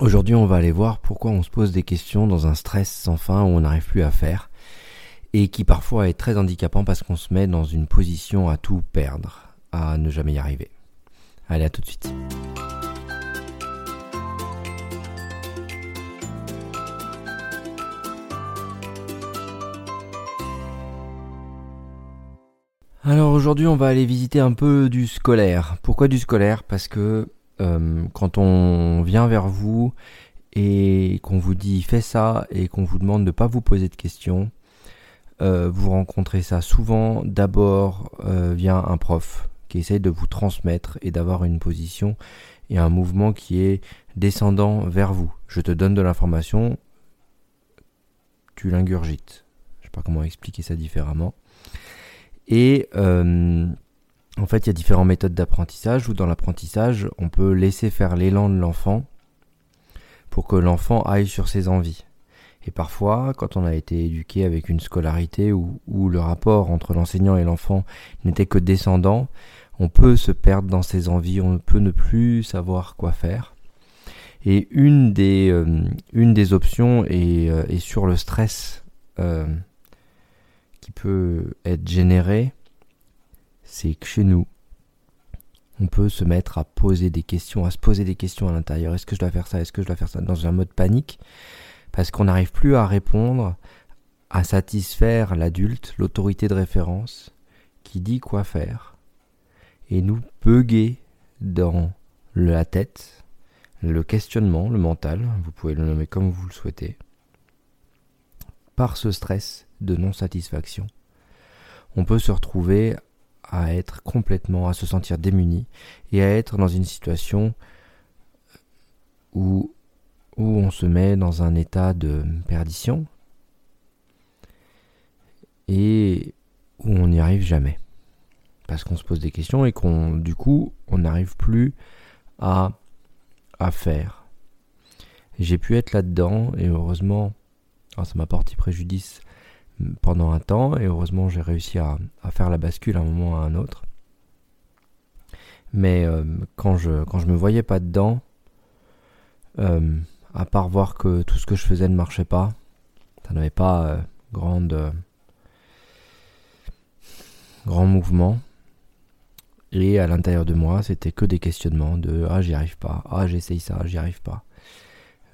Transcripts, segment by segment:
Aujourd'hui, on va aller voir pourquoi on se pose des questions dans un stress sans fin où on n'arrive plus à faire et qui parfois est très handicapant parce qu'on se met dans une position à tout perdre, à ne jamais y arriver. Allez, à tout de suite. Alors aujourd'hui on va aller visiter un peu du scolaire. Pourquoi du scolaire? Parce que euh, quand on vient vers vous et qu'on vous dit fais ça et qu'on vous demande de ne pas vous poser de questions, euh, vous rencontrez ça souvent d'abord euh, via un prof qui essaie de vous transmettre et d'avoir une position et un mouvement qui est descendant vers vous. Je te donne de l'information, tu l'ingurgites. Je sais pas comment expliquer ça différemment. Et en fait, il y a différentes méthodes d'apprentissage où dans l'apprentissage, on peut laisser faire l'élan de l'enfant pour que l'enfant aille sur ses envies. Et parfois, quand on a été éduqué avec une scolarité où, le rapport entre l'enseignant et l'enfant n'était que descendant, on peut se perdre dans ses envies, on peut ne plus savoir quoi faire. Et une des, euh, options est, euh, est, sur le stress euh, qui peut être généré c'est que chez nous, on peut se mettre à poser des questions, à se poser des questions à l'intérieur. Est-ce que je dois faire ça? Est-ce que je dois faire ça? Dans un mode panique, parce qu'on n'arrive plus à répondre, à satisfaire l'adulte, l'autorité de référence, qui dit quoi faire, et nous bugger dans la tête, le questionnement, le mental, vous pouvez le nommer comme vous le souhaitez, par ce stress de non-satisfaction. On peut se retrouver à être complètement, à se sentir démuni et à être dans une situation où, on se met dans un état de perdition et où on n'y arrive jamais. Parce qu'on se pose des questions et qu'on, du coup, on n'arrive plus à, à faire. J'ai pu être là-dedans et heureusement, ça m'a porté préjudice pendant un temps et heureusement j'ai réussi à, faire la bascule à un moment à un autre. Mais euh, quand je quand me voyais pas dedans, euh, à part voir que tout ce que je faisais ne marchait pas, ça n'avait pas euh, grand mouvement. Et à l'intérieur de moi, c'était que des questionnements de ah j'y arrive pas, ah j'essaye ça, j'y arrive pas.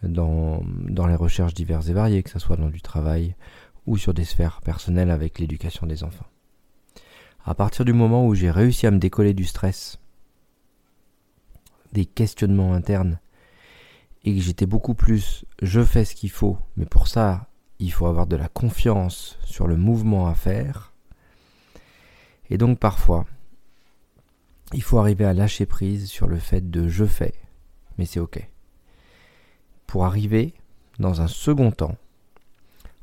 Dans, dans les recherches diverses et variées, que ce soit dans du travail ou sur des sphères personnelles avec l'éducation des enfants. À partir du moment où j'ai réussi à me décoller du stress, des questionnements internes, et que j'étais beaucoup plus je fais ce qu'il faut, mais pour ça, il faut avoir de la confiance sur le mouvement à faire. Et donc parfois, il faut arriver à lâcher prise sur le fait de je fais, mais c'est ok. Pour arriver, dans un second temps,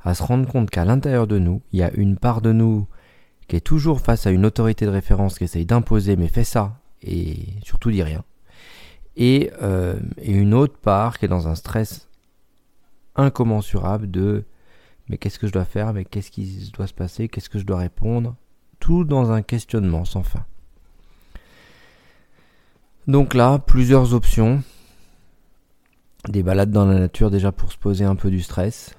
à se rendre compte qu'à l'intérieur de nous, il y a une part de nous qui est toujours face à une autorité de référence qui essaye d'imposer mais fais ça et surtout dis rien. Et, euh, et, une autre part qui est dans un stress incommensurable de mais qu'est-ce que je dois faire, mais qu'est-ce qui doit se passer, qu'est-ce que je dois répondre, tout dans un questionnement sans fin. Donc là, plusieurs options. Des balades dans la nature déjà pour se poser un peu du stress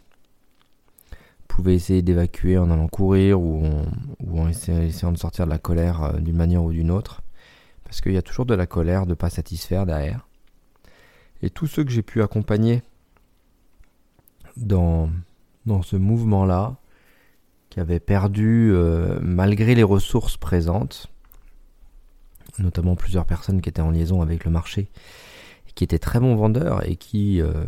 pouvez essayer d'évacuer en allant courir ou en, essayant, de sortir de la colère euh, d'une manière ou d'une autre. Parce qu'il y a toujours de la colère de ne pas satisfaire derrière. Et tous ceux que j'ai pu accompagner dans, dans ce mouvement-là, qui avaient perdu, euh, malgré les ressources présentes, notamment plusieurs personnes qui étaient en liaison avec le marché, qui étaient très bons vendeurs et qui euh,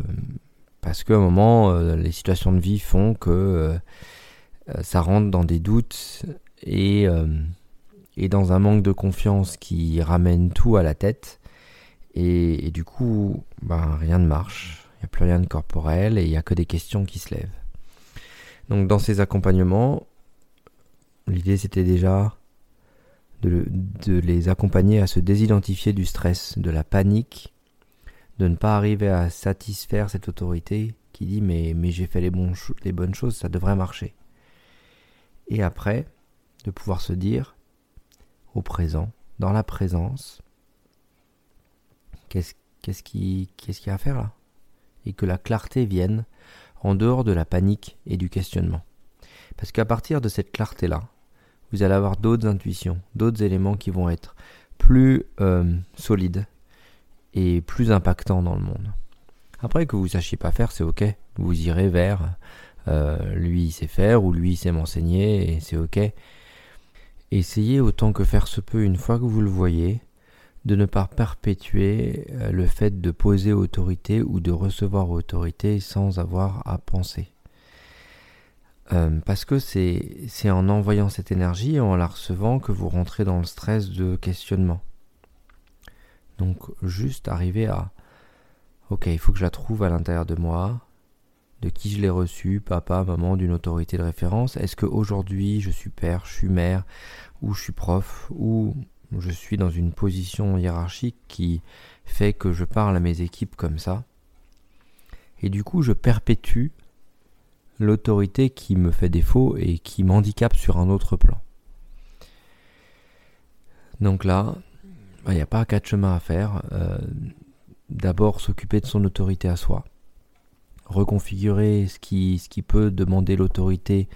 parce qu'à un moment, euh, les situations de vie font que euh, euh, ça rentre dans des doutes et, dans un manque de confiance qui ramène tout à la tête. Et, du coup, ben, rien ne marche. Il n'y a plus rien de corporel et il n'y a que des questions qui se lèvent. Donc dans ces accompagnements, l'idée c'était déjà de, les accompagner à se désidentifier du stress, de la panique de ne pas arriver à satisfaire cette autorité qui dit mais, j'ai fait les, bonnes choses, ça devrait marcher. Et après, de pouvoir se dire au présent, dans la présence, qu'est-ce qu'il y a à faire là? Et que la clarté vienne en dehors de la panique et du questionnement. Parce qu'à partir de cette clarté-là, vous allez avoir d'autres intuitions, d'autres éléments qui vont être plus euh, solides et plus impactants dans le monde. Après que vous sachiez pas faire, c'est ok. Vous irez vers euh, lui il sait faire ou lui il sait m'enseigner et c'est ok. Essayez autant que faire se peut une fois que vous le voyez de ne pas perpétuer euh, le fait de poser autorité ou de recevoir autorité sans avoir à penser. Euh, parce que c'est en envoyant cette énergie et en la recevant que vous rentrez dans le stress de questionnement. Donc juste arriver à ok, il faut que je la trouve à l'intérieur de moi, de qui je l'ai reçu, papa, maman, d'une autorité de référence. Est-ce qu'aujourd'hui je suis père, je suis mère, ou je suis prof, ou je suis dans une position hiérarchique qui fait que je parle à mes équipes comme ça. Et du coup, je perpétue l'autorité qui me fait défaut et qui m'handicape sur un autre plan. Donc là, il n'y a pas quatre chemins à faire. Euh, d'abord, s'occuper de son autorité à soi. Reconfigurer ce qui, ce qui peut demander l'autorité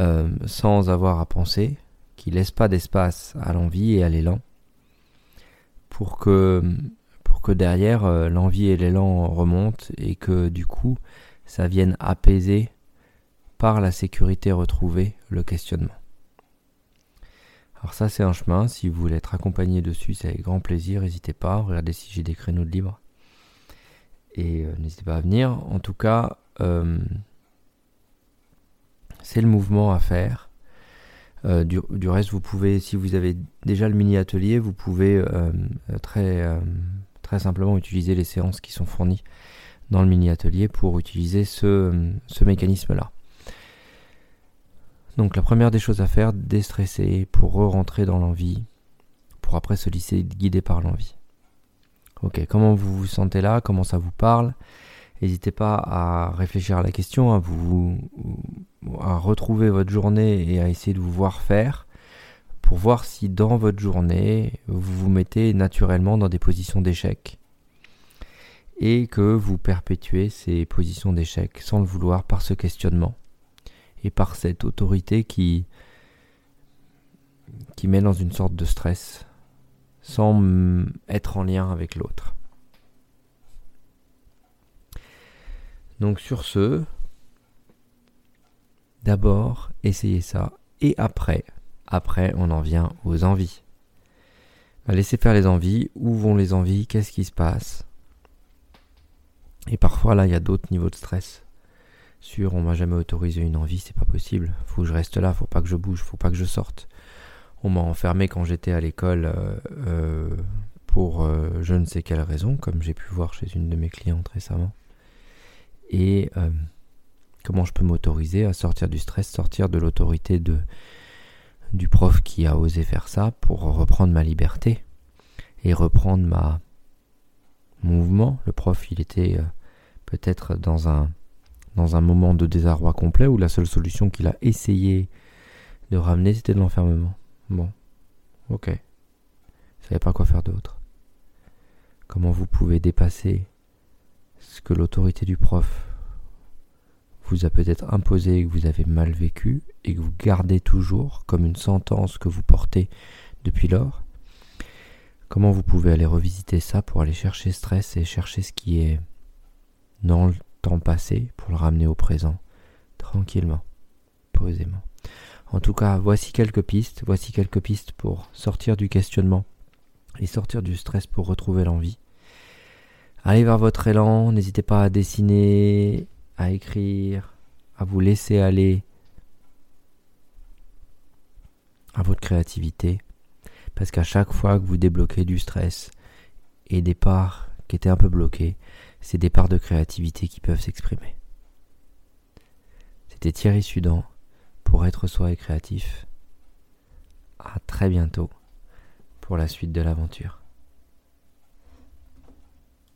euh, sans avoir à penser, qui laisse pas d'espace à l'envie et à l'élan, pour que, pour que derrière euh, l'envie et l'élan remontent et que du coup ça vienne apaiser par la sécurité retrouvée le questionnement. Alors ça c'est un chemin, si vous voulez être accompagné dessus, c'est avec grand plaisir, n'hésitez pas, regardez si j'ai des créneaux de libre. Et euh, n'hésitez pas à venir. En tout cas, euh, c'est le mouvement à faire. Euh, du, reste, vous pouvez, si vous avez déjà le mini atelier, vous pouvez très, simplement utiliser les séances qui sont fournies dans le mini atelier pour utiliser ce, ce mécanisme-là. Donc la première des choses à faire, déstresser pour re-rentrer dans l'envie, pour après se laisser guider par l'envie. Ok, comment vous vous sentez là, comment ça vous parle? N'hésitez pas à réfléchir à la question, à vous à retrouver votre journée et à essayer de vous voir faire pour voir si dans votre journée vous vous mettez naturellement dans des positions d'échec et que vous perpétuez ces positions d'échec sans le vouloir par ce questionnement et par cette autorité qui, qui met dans une sorte de stress sans être en lien avec l'autre. Donc sur ce, d'abord essayez ça et après, après on en vient aux envies. Laissez faire les envies, où vont les envies, qu'est-ce qui se passe? Et parfois là il y a d'autres niveaux de stress sur on m'a jamais autorisé une envie, c'est pas possible. Faut que je reste là, faut pas que je bouge, faut pas que je sorte. On m'a enfermé quand j'étais à l'école euh, euh, pour euh, je ne sais quelle raison, comme j'ai pu voir chez une de mes clientes récemment. Et comment je peux m'autoriser à sortir du stress, sortir de l'autorité du prof qui a osé faire ça pour reprendre ma liberté et reprendre ma mouvement? Le prof, il était peut-être dans un dans un moment de désarroi complet où la seule solution qu'il a essayé de ramener c'était de l'enfermement. Bon, ok. Vous savez pas quoi faire d'autre. Comment vous pouvez dépasser ce que l'autorité du prof vous a peut-être imposé et que vous avez mal vécu et que vous gardez toujours comme une sentence que vous portez depuis lors? Comment vous pouvez aller revisiter ça pour aller chercher stress et chercher ce qui est dans le temps passé pour le ramener au présent, tranquillement, posément. En tout cas, voici quelques pistes, voici quelques pistes pour sortir du questionnement et sortir du stress pour retrouver l'envie. Allez vers votre élan, n'hésitez pas à dessiner, à écrire, à vous laisser aller à votre créativité, parce qu'à chaque fois que vous débloquez du stress et des parts qui étaient un peu bloquées, c'est des parts de créativité qui peuvent s'exprimer. C'était Thierry Sudan pour être soi et créatif. À très bientôt pour la suite de l'aventure.